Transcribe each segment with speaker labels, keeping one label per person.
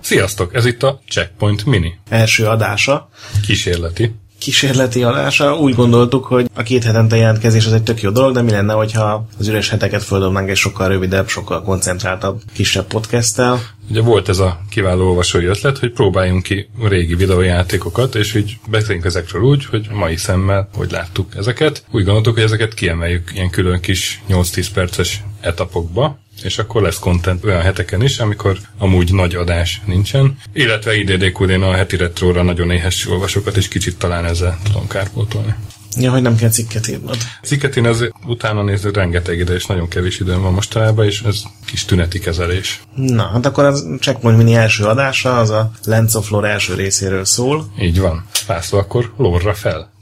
Speaker 1: Sziasztok, ez itt a Checkpoint Mini.
Speaker 2: Első adása.
Speaker 1: Kísérleti.
Speaker 2: Kísérleti adása. Úgy gondoltuk, hogy a két hetente jelentkezés az egy tök jó dolog, de mi lenne, hogyha az üres heteket földobnánk egy sokkal rövidebb, sokkal koncentráltabb, kisebb podcasttel.
Speaker 1: Ugye volt ez a kiváló olvasói ötlet, hogy próbáljunk ki régi videójátékokat, és így beszéljünk ezekről úgy, hogy mai szemmel, hogy láttuk ezeket. Úgy gondoltuk, hogy ezeket kiemeljük ilyen külön kis 8-10 perces etapokba, és akkor lesz content olyan heteken is, amikor amúgy nagy adás nincsen, illetve IDDQD-n a heti retróra nagyon éhes olvasókat, és kicsit talán ezzel tudom kárpótolni.
Speaker 2: Ja, hogy nem kell cikket írnod.
Speaker 1: Cikket én az utána nézni rengeteg ide, és nagyon kevés időm van mostanában, és ez kis tüneti kezelés.
Speaker 2: Na, hát akkor az Checkpoint Mini első adása, az a Lens of Lore első részéről szól.
Speaker 1: Így van. László, akkor lorra fel.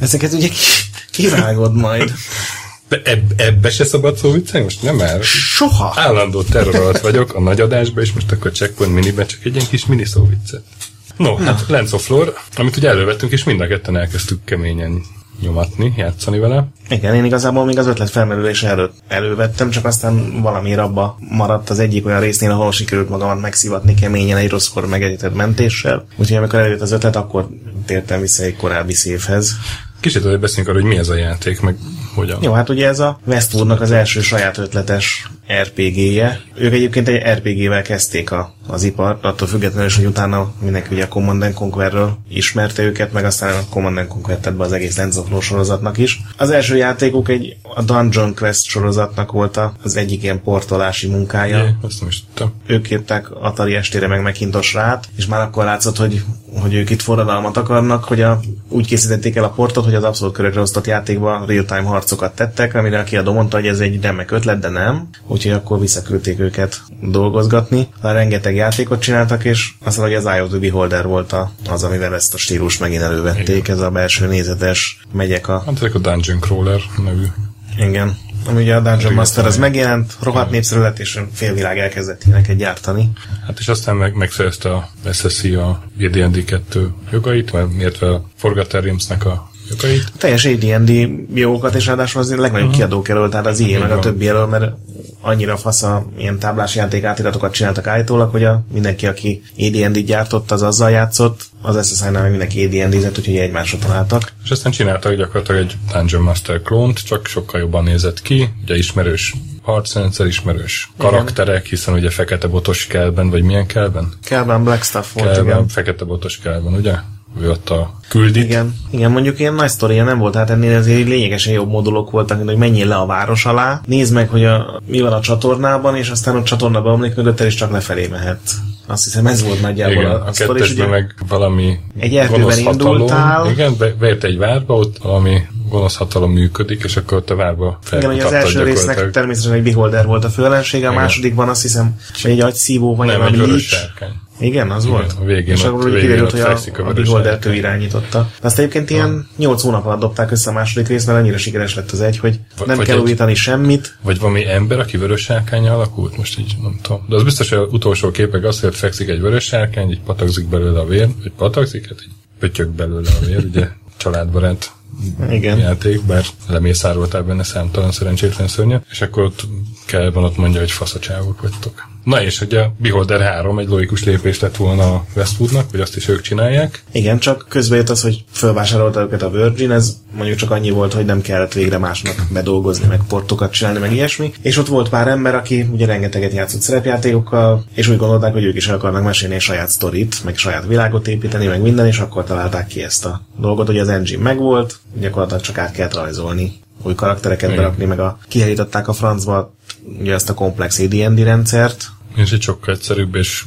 Speaker 2: Ezeket ugye ki- kivágod majd.
Speaker 1: Eb- ebbe se szabad szó viccelni? Most nem el.
Speaker 2: Soha!
Speaker 1: Állandó terror alatt vagyok a nagy adásban, és most akkor Checkpoint miniben csak egy ilyen kis mini szó viccet. No, hát Lens of Lore, amit ugye elővettünk, és mind a ketten elkezdtük keményen nyomatni, játszani vele.
Speaker 2: Igen, én igazából még az ötlet felmerülése előtt elővettem, csak aztán valami abba maradt az egyik olyan résznél, ahol sikerült magamat megszivatni keményen egy rosszkor megegyített mentéssel. Úgyhogy amikor előtt az ötlet, akkor tértem vissza egy korábbi szévhez.
Speaker 1: Kicsit azért beszélünk arról, hogy mi ez a játék, meg hogyan.
Speaker 2: Jó, hát ugye ez a Westwoodnak az első saját ötletes RPG-je. Ők egyébként egy RPG-vel kezdték a, az ipart, attól függetlenül is, hogy utána mindenki ugye a Command and Conquerről ismerte őket, meg aztán a Command and Conquer tett be az egész Lens sorozatnak is. Az első játékuk egy a Dungeon Quest sorozatnak volt a- az egyik ilyen portolási munkája.
Speaker 1: Jé, azt nem is tudtam.
Speaker 2: Ők írták Atari estére meg Macintosra át, és már akkor látszott, hogy, hogy ők itt forradalmat akarnak, hogy a, úgy készítették el a portot, hogy az abszolút körökre osztott játékban real-time harcokat tettek, amire a kiadó mondta, hogy ez egy remek ötlet, de nem. Úgyhogy akkor visszaküldték őket dolgozgatni. Már rengeteg játékot csináltak, és aztán, hogy az Eye of the Beholder volt a, az, amivel ezt a stílus megint elővették, ez a belső nézetes megyek a
Speaker 1: Hát ezek a Dungeon Crawler nevű.
Speaker 2: igen. Ami ugye a Dungeon Master az megjelent, rohadt népszerű lett, és félvilág elkezdett ilyeneket gyártani.
Speaker 1: Hát és aztán meg, megszerezte a SSI a D&D 2 jogait, vagy illetve a Forgotten Realms-nek a jogait.
Speaker 2: teljes AD&D jogokat, és ráadásul az a legnagyobb uh-huh. kiadók elől, tehát az IE meg a többi elől, mert annyira fasz a ilyen táblás játék átiratokat csináltak állítólag, hogy a, mindenki, aki AD&D gyártott, az azzal játszott, az SSI-nál meg mindenki AD&D-zett, úgyhogy egymásra találtak.
Speaker 1: És aztán csináltak gyakorlatilag egy Dungeon Master klónt, csak sokkal jobban nézett ki, ugye ismerős harcrendszer, ismerős karakterek, hiszen ugye fekete botos kelben, vagy milyen kelben?
Speaker 2: Kelben Black Stuff volt,
Speaker 1: Kelben,
Speaker 2: igen.
Speaker 1: fekete botos kelben, ugye? Ő ott a küldit.
Speaker 2: Igen, igen, mondjuk ilyen nagy sztoria nem volt, hát ennél azért lényegesen jobb modulok voltak, mint hogy menjél le a város alá, nézd meg, hogy a, mi van a csatornában, és aztán a csatorna beomlik mögötted, és csak lefelé mehet. Azt hiszem ez volt nagyjából
Speaker 1: Igen,
Speaker 2: a,
Speaker 1: a,
Speaker 2: a sztori, és ugye
Speaker 1: meg valami
Speaker 2: Egy erdőben
Speaker 1: hatalom,
Speaker 2: indultál.
Speaker 1: Igen, be, beért egy várba, ott valami gonosz hatalom működik, és akkor a várba
Speaker 2: Igen, hogy az első résznek természetesen egy beholder volt a főellensége, a másodikban azt hiszem, hogy egy agyszívó vagy
Speaker 1: Nem, egy sárkány.
Speaker 2: Igen, az
Speaker 1: Igen,
Speaker 2: volt.
Speaker 1: a végén
Speaker 2: és akkor kiderült, hogy a,
Speaker 1: a
Speaker 2: a
Speaker 1: vörös
Speaker 2: beholder ő irányította. Azt egyébként ilyen 8 hónap alatt dobták össze a második részt, mert annyira sikeres lett az egy, hogy
Speaker 1: Vagy-
Speaker 2: nem kell
Speaker 1: egy-
Speaker 2: újítani semmit.
Speaker 1: Vagy valami ember, aki vörös sárkánya alakult, most így nem tudom. De az biztos, hogy az utolsó képek azt, hogy fekszik egy vörös sárkány, így patakzik belőle a vér, vagy patakzik, hát így pötyök belőle a vér, ugye családbarát
Speaker 2: Igen.
Speaker 1: játék, bár lemészároltál benne számtalan szerencsétlen szörnyet, és akkor ott kell van ott mondja, hogy faszacsávok vagytok. Na és hogy a Beholder 3 egy logikus lépés lett volna a Westwoodnak, hogy azt is ők csinálják.
Speaker 2: Igen, csak közben jött az, hogy fölvásárolta őket a Virgin, ez mondjuk csak annyi volt, hogy nem kellett végre másnak bedolgozni, meg portokat csinálni, meg ilyesmi. És ott volt pár ember, aki ugye rengeteget játszott szerepjátékokkal, és úgy gondolták, hogy ők is el akarnak mesélni egy saját sztorit, meg saját világot építeni, meg minden, és akkor találták ki ezt a dolgot, hogy az engine megvolt, gyakorlatilag csak át kellett rajzolni új karaktereket
Speaker 1: Igen.
Speaker 2: berakni, meg a, kiállították a francba ugye ezt a komplex AD&D rendszert.
Speaker 1: És egy sokkal egyszerűbb és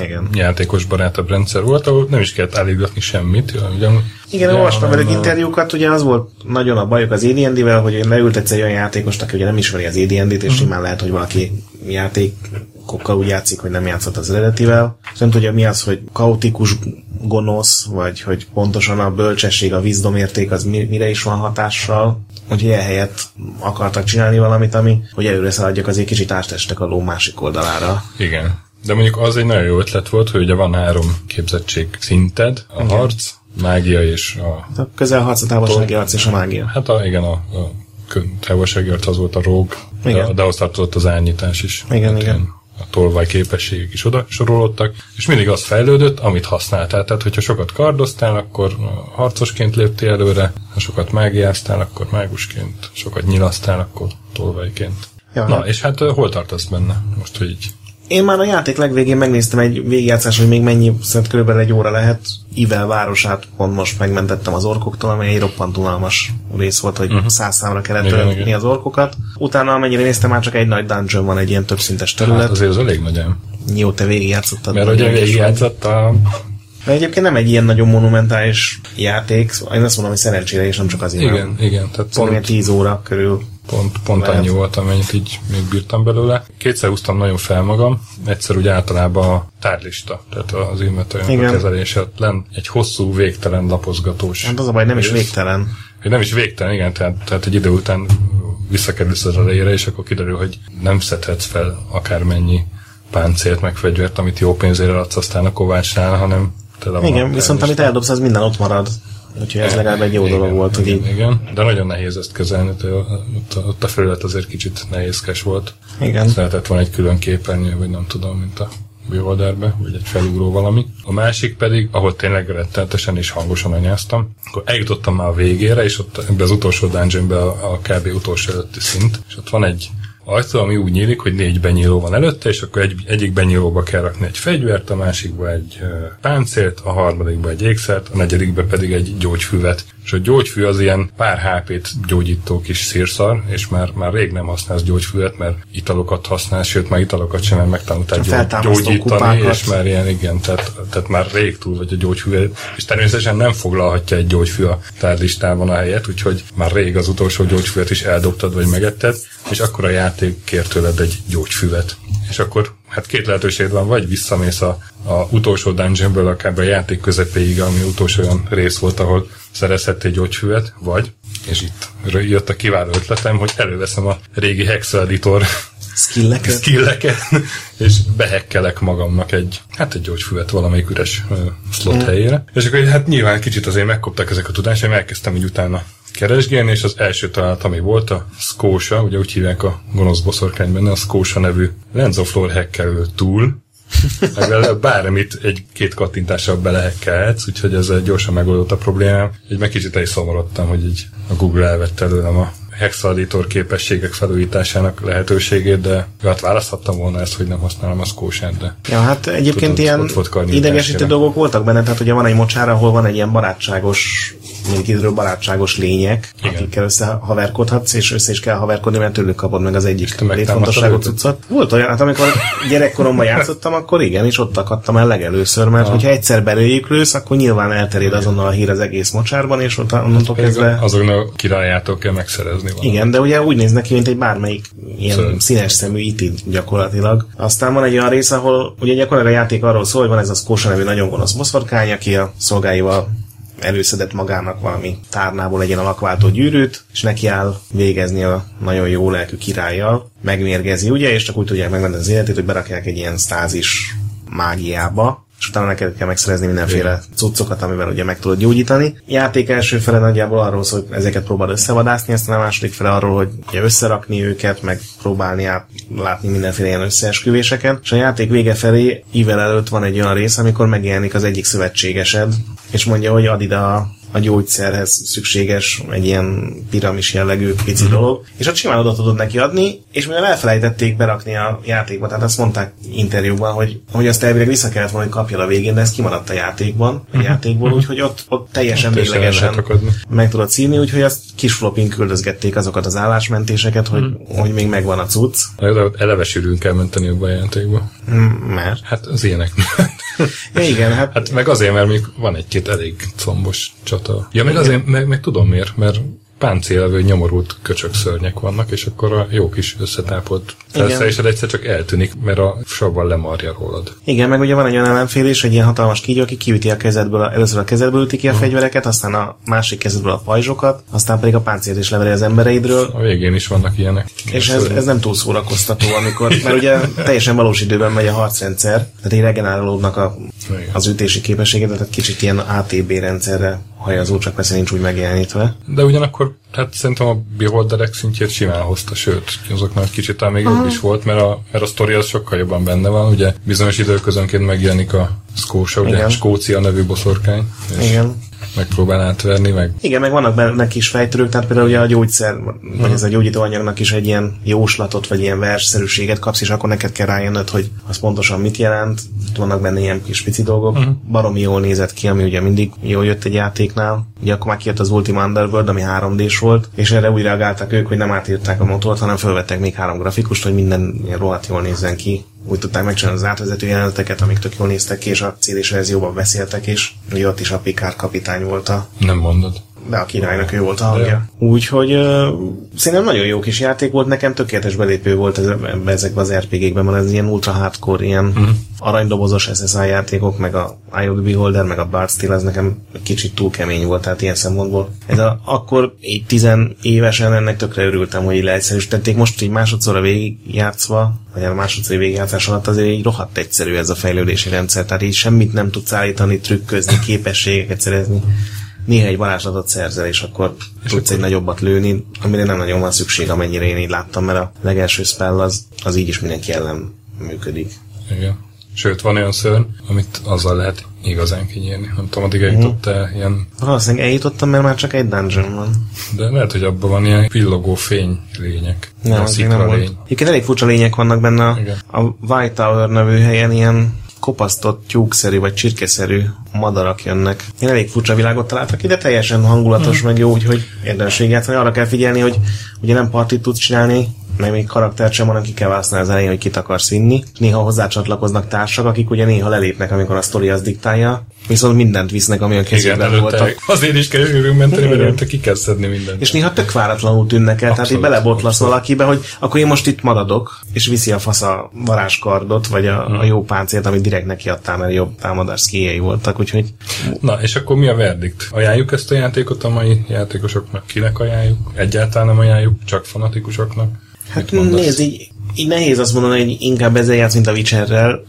Speaker 2: Igen.
Speaker 1: játékos barátabb rendszer volt, ahol nem is kellett állítgatni semmit. Ugyan,
Speaker 2: Igen, olvastam velük
Speaker 1: a-
Speaker 2: interjúkat, ugye az volt nagyon a bajuk az AD&D-vel, hogy leült egyszer egy olyan játékost, aki ugye nem ismeri az AD&D-t, és simán lehet, hogy valaki játékokkal úgy játszik, hogy nem játszott az eredetivel. És nem tudja mi az, hogy kaotikus gonosz, vagy hogy pontosan a bölcsesség, a wisdom érték az mi- mire is van hatással. Úgyhogy ehelyett akartak csinálni valamit, ami, hogy előre szaladjak, azért kicsit ástestek a ló másik oldalára.
Speaker 1: Igen. De mondjuk az egy nagyon jó ötlet volt, hogy ugye van három képzettség szinted, a harc, mágia és a...
Speaker 2: A közelharc, a távolsági harc és a mágia.
Speaker 1: Hát a, igen, a, a távolsági harc az volt a róg,
Speaker 2: Igen.
Speaker 1: de, de ahhoz tartozott az árnyítás is.
Speaker 2: Igen,
Speaker 1: hát
Speaker 2: igen.
Speaker 1: ilyen A tolvaj képességek is oda sorolódtak, és mindig az fejlődött, amit használtál. Tehát, hogyha sokat kardoztál, akkor harcosként léptél előre, ha sokat mágiáztál, akkor mágusként, sokat nyilasztál, akkor tolvajként.
Speaker 2: Ja,
Speaker 1: Na,
Speaker 2: hát-
Speaker 1: és hát hol tartasz benne? Most, hogy így
Speaker 2: Én már a játék legvégén megnéztem egy végigjátszás, hogy még mennyi, szerintem körülbelül egy óra lehet. Ivel városát pont most megmentettem az orkoktól, ami egy roppant unalmas rész volt, hogy uh-huh. száz számra kellett
Speaker 1: igen.
Speaker 2: az orkokat. Utána, amennyire néztem, már csak egy nagy dungeon van, egy ilyen többszintes terület.
Speaker 1: hát azért az elég nagy ám.
Speaker 2: Jó, te végigjátszottad.
Speaker 1: Mert ugye
Speaker 2: is
Speaker 1: végigjátszott a
Speaker 2: De egyébként nem egy ilyen nagyon monumentális játék, szóval én azt mondom, hogy szerencsére, és nem csak azért.
Speaker 1: Igen,
Speaker 2: nem.
Speaker 1: igen, tehát
Speaker 2: Szóval ilyen
Speaker 1: pont,
Speaker 2: 10 óra körül.
Speaker 1: Pont, pont
Speaker 2: Lehet.
Speaker 1: annyi volt, amennyit így még bírtam belőle. Kétszer húztam nagyon fel magam, egyszer úgy általában a tárlista, tehát az inventory a kezelése, len egy hosszú, végtelen lapozgatós.
Speaker 2: Hát az a baj, nem is
Speaker 1: rész.
Speaker 2: végtelen.
Speaker 1: Hogy Nem is végtelen, igen, tehát, tehát egy idő után visszakerülsz az elejére, és akkor kiderül, hogy nem szedhetsz fel akármennyi páncélt, meg fegyvert, amit jó pénzére adsz aztán a kovácsnál, hanem tele van
Speaker 2: Igen,
Speaker 1: a
Speaker 2: viszont amit eldobsz, az minden ott marad. Úgyhogy ez legalább egy jó
Speaker 1: Igen,
Speaker 2: dolog volt, hogy
Speaker 1: igen,
Speaker 2: így.
Speaker 1: Igen, de nagyon nehéz ezt kezelni, ott, a- ott a felület azért kicsit nehézkes volt.
Speaker 2: Igen.
Speaker 1: Ez lehetett volna egy külön képernyő, vagy nem tudom, mint a Beholderbe, vagy egy felugró valami. A másik pedig, ahol tényleg rettenetesen és hangosan anyáztam, akkor eljutottam már a végére, és ott ebbe az utolsó dungeonbe a, a kb. utolsó előtti szint, és ott van egy ajtó, ami úgy nyílik, hogy négy benyíló van előtte, és akkor egy, egyik benyílóba kell rakni egy fegyvert, a másikba egy páncélt, a harmadikba egy ékszert, a negyedikbe pedig egy gyógyfüvet. És a gyógyfű az ilyen pár HP-t gyógyító kis szírszar, és már, már rég nem használsz gyógyfüvet, mert italokat használsz, sőt már italokat sem, mert megtanultál gyógyítani,
Speaker 2: kupákat.
Speaker 1: és már ilyen, igen, tehát, tehát már rég túl vagy a gyógyfű, és természetesen nem foglalhatja egy gyógyfű a tárlistában a helyet, úgyhogy már rég az utolsó gyógyfüvet is eldobtad, vagy megetted, és akkor a játék kér tőled egy gyógyfüvet. És akkor hát két lehetőség van, vagy visszamész a, a utolsó dungeonből, akár a játék közepéig, ami utolsó olyan rész volt, ahol szerezhettél gyógyfüvet, vagy, és itt jött a kiváló ötletem, hogy előveszem a régi Hexa Editor
Speaker 2: Skilleket.
Speaker 1: skilleket, és behekkelek magamnak egy, hát egy gyógyfüvet valamelyik üres ö, slot helyére. És akkor hát nyilván kicsit azért megkoptak ezek a tudásaim, elkezdtem így utána keresgélni, és az első találat, ami volt a Scotia, ugye úgy hívják a gonosz boszorkány benne, a Scotia nevű Lens of Lore hackerő túl, Legalább bármit egy-két kattintással belehekkelhetsz, úgyhogy ezzel gyorsan megoldott a problémám. Egy meg kicsit el is szomorodtam, hogy így a Google elvette előlem a hexaditor képességek felújításának lehetőségét, de hát választhattam volna ezt, hogy nem használom a skósát, de
Speaker 2: Ja, hát egyébként
Speaker 1: Tudod,
Speaker 2: ilyen idegesítő dolgok voltak benne, tehát ugye van egy mocsár, ahol van egy ilyen barátságos, kiderül barátságos lények,
Speaker 1: Igen.
Speaker 2: akikkel összehaverkodhatsz, és össze is kell haverkodni, mert tőlük kapod meg az egyik létfontosságú cuccot. Volt olyan, hát amikor gyerekkoromban játszottam, akkor igen, és ott akadtam el legelőször, mert hogyha egyszer belőjük lősz, akkor nyilván elterjed azonnal a hír az egész mocsárban, és ott onnantól kezdve...
Speaker 1: azoknak a királyától kell megszerezni valamit.
Speaker 2: Igen, de ugye úgy néz neki, mint egy bármelyik ilyen
Speaker 1: Szörny.
Speaker 2: színes szemű iti gyakorlatilag. Aztán van egy olyan rész, ahol ugye gyakorlatilag a játék arról szól, hogy van ez a Skósa nevű nagyon gonosz boszorkány, aki a szolgáival előszedett magának valami tárnából egy ilyen alakváltó gyűrűt, és neki áll végezni a nagyon jó lelkű királlyal, megmérgezi, ugye, és csak úgy tudják megmenni az életét, hogy berakják egy ilyen stázis mágiába, és utána neked kell megszerezni mindenféle cuccokat, amivel ugye meg tudod gyógyítani. Játék első fele nagyjából arról szól, hogy ezeket próbál összevadászni, aztán a második fele arról, hogy ugye összerakni őket, meg próbálni át, látni mindenféle ilyen összeesküvéseken. És a játék vége felé, ível előtt van egy olyan rész, amikor megjelenik az egyik szövetségesed, és mondja, hogy add ide a a gyógyszerhez szükséges egy ilyen piramis jellegű pici
Speaker 1: Mhm.
Speaker 2: dolog, és ott simán oda tudod neki adni, és mivel elfelejtették berakni a játékba, tehát azt mondták interjúban, hogy, hogy azt elvileg vissza kellett volna, hogy kapja a végén, de ez kimaradt a játékban, a játékból, úgyhogy ott, ott teljesen
Speaker 1: Mhm. Ott
Speaker 2: véglegesen meg tudod szívni, úgyhogy azt kis flopin küldözgették azokat az állásmentéseket, hogy,
Speaker 1: Mhm.
Speaker 2: hogy még megvan a cucc,
Speaker 1: eleve sűrűn kell menteni abba a játékba.
Speaker 2: Mm, mert.
Speaker 1: Hát az ilyenek miatt.
Speaker 2: Ja, igen, hát
Speaker 1: Hát meg azért, mert még van egy-két elég combos csata. Ja, meg azért, meg, meg tudom miért, mert páncélevő nyomorult köcsök szörnyek vannak, és akkor a jó kis összetápolt felszerelésed egyszer csak eltűnik, mert a savval lemarja rólad.
Speaker 2: Igen, meg ugye van egy olyan ellenfél is, egy ilyen hatalmas kígyó, aki kiüti a kezedből, először a kezedből üti ki a fegyvereket, aztán a másik kezedből a pajzsokat, aztán pedig a páncélt is leveri az embereidről,
Speaker 1: A végén is vannak ilyenek.
Speaker 2: És ez, ez nem túl szórakoztató, amikor, mert ugye teljesen valós időben megy a harcrendszer, tehát így regenerálódnak a, az ütési képességet, tehát kicsit ilyen ATB rendszerre hajazó, csak persze nincs úgy megjelenítve.
Speaker 1: De ugyanakkor hát szerintem a beholderek szintjét simán hozta, sőt, azoknak kicsit talán még jobb is volt, mert a, mert a sztori az sokkal jobban benne van, ugye bizonyos időközönként megjelenik a Skósa, ugye
Speaker 2: Igen.
Speaker 1: Skócia nevű boszorkány, és
Speaker 2: Igen.
Speaker 1: Megpróbál átverni, meg
Speaker 2: Igen, meg vannak benne kis fejtörők, tehát például ugye a gyógyszer, vagy ez a gyógyítóanyagnak is egy ilyen jóslatot, vagy ilyen versszerűséget kapsz, és akkor neked kell rájönnöd, hogy az pontosan mit jelent. Vannak benne ilyen kis pici dolgok. Uh-huh. Baromi jól nézett ki, ami ugye mindig jól jött egy játéknál. Ugye akkor már kijött az Ultima Underworld, ami 3D-s volt, és erre úgy reagáltak ők, hogy nem átírták a motort, hanem felvettek még három grafikust, hogy minden rohadt jól nézzen ki. Úgy tudták megcsinálni az átvezető jeleneteket, amik tök jól néztek ki, és a CD-s verzióban beszéltek is. Ugye ott is a Picard kapitány volt a
Speaker 1: nem mondod.
Speaker 2: De a királynak ő volt a hangja. Úgyhogy uh, szerintem nagyon jó kis játék volt, nekem tökéletes belépő volt ez, ebbe, ezekben az RPG-kben, mert ez ilyen ultra hardcore, ilyen uh-huh. aranydobozos SSI játékok, meg a Eye of the Beholder, meg a Bard Steel, ez nekem kicsit túl kemény volt, tehát ilyen szempontból. Ez a, akkor így tizen évesen ennek tökre örültem, hogy így leegyszerűsítették. Most így másodszorra végigjátszva, vagy a másodszor végigjátszás alatt azért így rohadt egyszerű ez a fejlődési rendszer, tehát így semmit nem tudsz állítani, trükközni, képességeket szerezni néha egy varázslatot szerzel, és akkor és tudsz akkor... egy nagyobbat lőni, amire nem nagyon van szükség, amennyire én így láttam, mert a legelső spell az, az így is mindenki ellen működik.
Speaker 1: Igen. Sőt, van olyan szörny, amit azzal lehet igazán kinyírni. Nem tudom, addig eljutott-e ilyen...
Speaker 2: Valószínűleg eljutottam, mert már csak egy dungeon van.
Speaker 1: De lehet, hogy abban van ilyen villogó fény lények.
Speaker 2: Nem,
Speaker 1: a
Speaker 2: az nem volt.
Speaker 1: lény.
Speaker 2: Egyébként elég furcsa lények vannak benne.
Speaker 1: Igen.
Speaker 2: a White Tower nevű helyen ilyen kopasztott, tyúkszerű vagy csirkeszerű madarak jönnek. Én elég furcsa világot találtak ide, teljesen hangulatos, meg jó, úgyhogy érdemes végigjátszani. Arra kell figyelni, hogy ugye nem partit tudsz csinálni, meg még karaktert sem, hanem ki kell az elején, hogy kit akarsz vinni. Néha hozzácsatlakoznak társak, akik ugye néha lelépnek, amikor a sztori az diktálja, viszont mindent visznek, ami a kezükben voltak.
Speaker 1: azért is kell menteni, mert előtte ki kell szedni mindent.
Speaker 2: És néha tök váratlanul tűnnek el, tehát így
Speaker 1: Abszolút,
Speaker 2: belebotlasz
Speaker 1: abszolút.
Speaker 2: valakibe, hogy akkor én most itt maradok, és viszi a fasz a varázskardot, vagy a,
Speaker 1: Hmm.
Speaker 2: a jó páncélt, amit direkt neki adtál, mert jobb támadás szkijei voltak, úgyhogy
Speaker 1: Na, és akkor mi a verdikt? Ajánljuk ezt a játékot a mai játékosoknak? Kinek ajánljuk? Egyáltalán nem ajánljuk? Csak fanatikusoknak?
Speaker 2: Hát nézd, így, így nehéz azt mondani, hogy inkább ezzel játsz, mint a Witcherrel,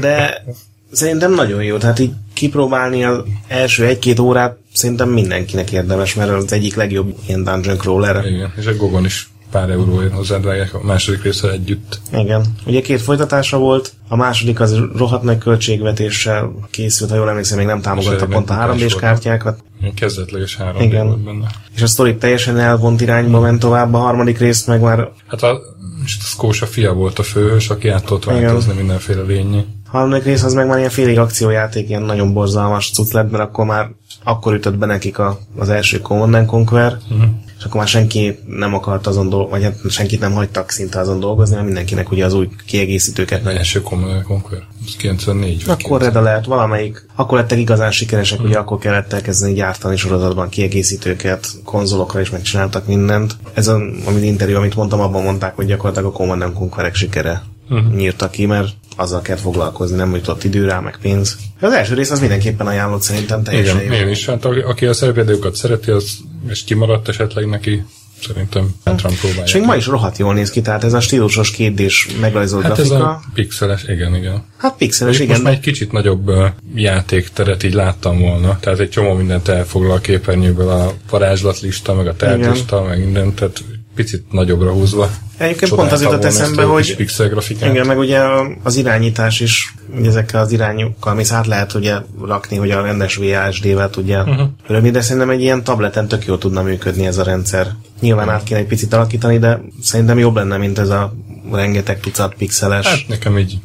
Speaker 2: de szerintem nagyon jó, tehát így kipróbálni az első egy-két órát szerintem mindenkinek érdemes, mert az egyik legjobb ilyen dungeon crawler.
Speaker 1: Igen, és a Gogon is pár euróért hozzádrágják a második része együtt.
Speaker 2: Igen. Ugye két folytatása volt, a második az rohadt nagy költségvetéssel készült, ha jól emlékszem, még nem támogatta pont a
Speaker 1: egy
Speaker 2: 3D-s
Speaker 1: volt.
Speaker 2: kártyákat,
Speaker 1: kezdetleges három
Speaker 2: Igen.
Speaker 1: volt benne.
Speaker 2: és a sztori teljesen elvont irányba ment tovább, a harmadik részt meg már
Speaker 1: Hát a, a Skósa fia volt a főhős, aki át tudott
Speaker 2: Igen.
Speaker 1: változni mindenféle lényi.
Speaker 2: Harmadik rész az meg már ilyen félig akciójáték, ilyen nagyon borzalmas cucc lett, mert akkor már akkor ütött be nekik a, az első Command and Conquer, uh-huh. és akkor már senki nem akart azon dolgozni, vagy hát senkit nem hagytak szinte azon dolgozni, mert mindenkinek ugye az új kiegészítőket meg
Speaker 1: Első Command Conquer. Ez 94 vagy
Speaker 2: Akkor Reda lehet valamelyik, akkor lettek igazán sikeresek, ugye akkor kellett elkezdeni gyártani sorozatban kiegészítőket, konzolokra is megcsináltak mindent. Ez a, amit interjú, amit mondtam, abban mondták, hogy gyakorlatilag a Command and Conquerek sikere uh-huh. nyírta ki, mert azzal kell foglalkozni, nem jutott idő rá, meg pénz. Az első rész az mindenképpen ajánlott szerintem teljesen
Speaker 1: Igen,
Speaker 2: jó.
Speaker 1: én is. Hát aki a szerepjátékokat szereti, az, és kimaradt esetleg neki, szerintem bátran próbálja.
Speaker 2: És még ma is rohadt jól néz ki, tehát ez a stílusos kétdés megrajzolt
Speaker 1: Hát ez
Speaker 2: grafika.
Speaker 1: a pixeles, igen, igen.
Speaker 2: Hát pixeles,
Speaker 1: És
Speaker 2: igen.
Speaker 1: most már egy kicsit nagyobb játékteret így láttam volna. Tehát egy csomó mindent elfoglal a képernyőből a varázslatlista, meg a tervlista, meg mindent, tehát picit nagyobbra húzva.
Speaker 2: Egyébként pont az jutott eszembe, hogy
Speaker 1: pixel grafikát.
Speaker 2: Igen, meg ugye az irányítás is, ugye ezekkel az irányokkal, amit át lehet ugye rakni, hogy a rendes VASD-vel tudja uh-huh. rövid, de szerintem egy ilyen tableten tök jól tudna működni ez a rendszer. Nyilván át kéne egy picit alakítani, de szerintem jobb lenne, mint ez a rengeteg tucat pixeles.
Speaker 1: Hát nekem így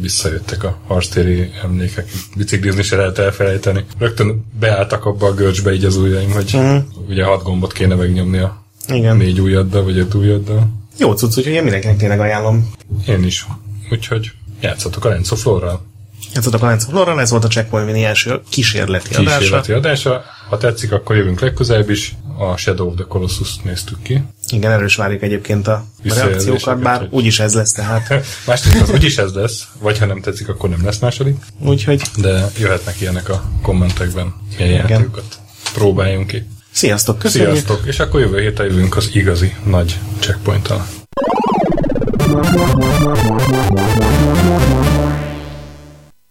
Speaker 1: visszajöttek a harctéri emlékek. Biciklizni se lehet elfelejteni. Rögtön beálltak abba a görcsbe így az ujjaim, hogy uh-huh. ugye hat gombot kéne megnyomni a
Speaker 2: Igen.
Speaker 1: négy ujjaddal, vagy öt ujjaddal.
Speaker 2: Jó cucc, úgyhogy én mindenkinek tényleg ajánlom.
Speaker 1: Én is. Úgyhogy játszatok a Renzo Florral.
Speaker 2: Játszatok a Lance of Flora, ez volt a Checkpoint Mini első kísérleti adása.
Speaker 1: Kísérleti adása. Ha tetszik, akkor jövünk legközelebb is. a Shadow of the Colossus néztük ki.
Speaker 2: Igen, erős várjuk egyébként a reakciókat, bár
Speaker 1: hogy-
Speaker 2: úgyis ez lesz tehát.
Speaker 1: Második az úgyis ez lesz, vagy ha nem tetszik, akkor nem lesz második.
Speaker 2: Úgyhogy
Speaker 1: De jöhetnek ilyenek a kommentekben, milyen játékokat próbáljunk ki.
Speaker 2: Sziasztok, köszönjük!
Speaker 1: Sziasztok! És akkor jövő héten jövünk az igazi nagy checkpointtal.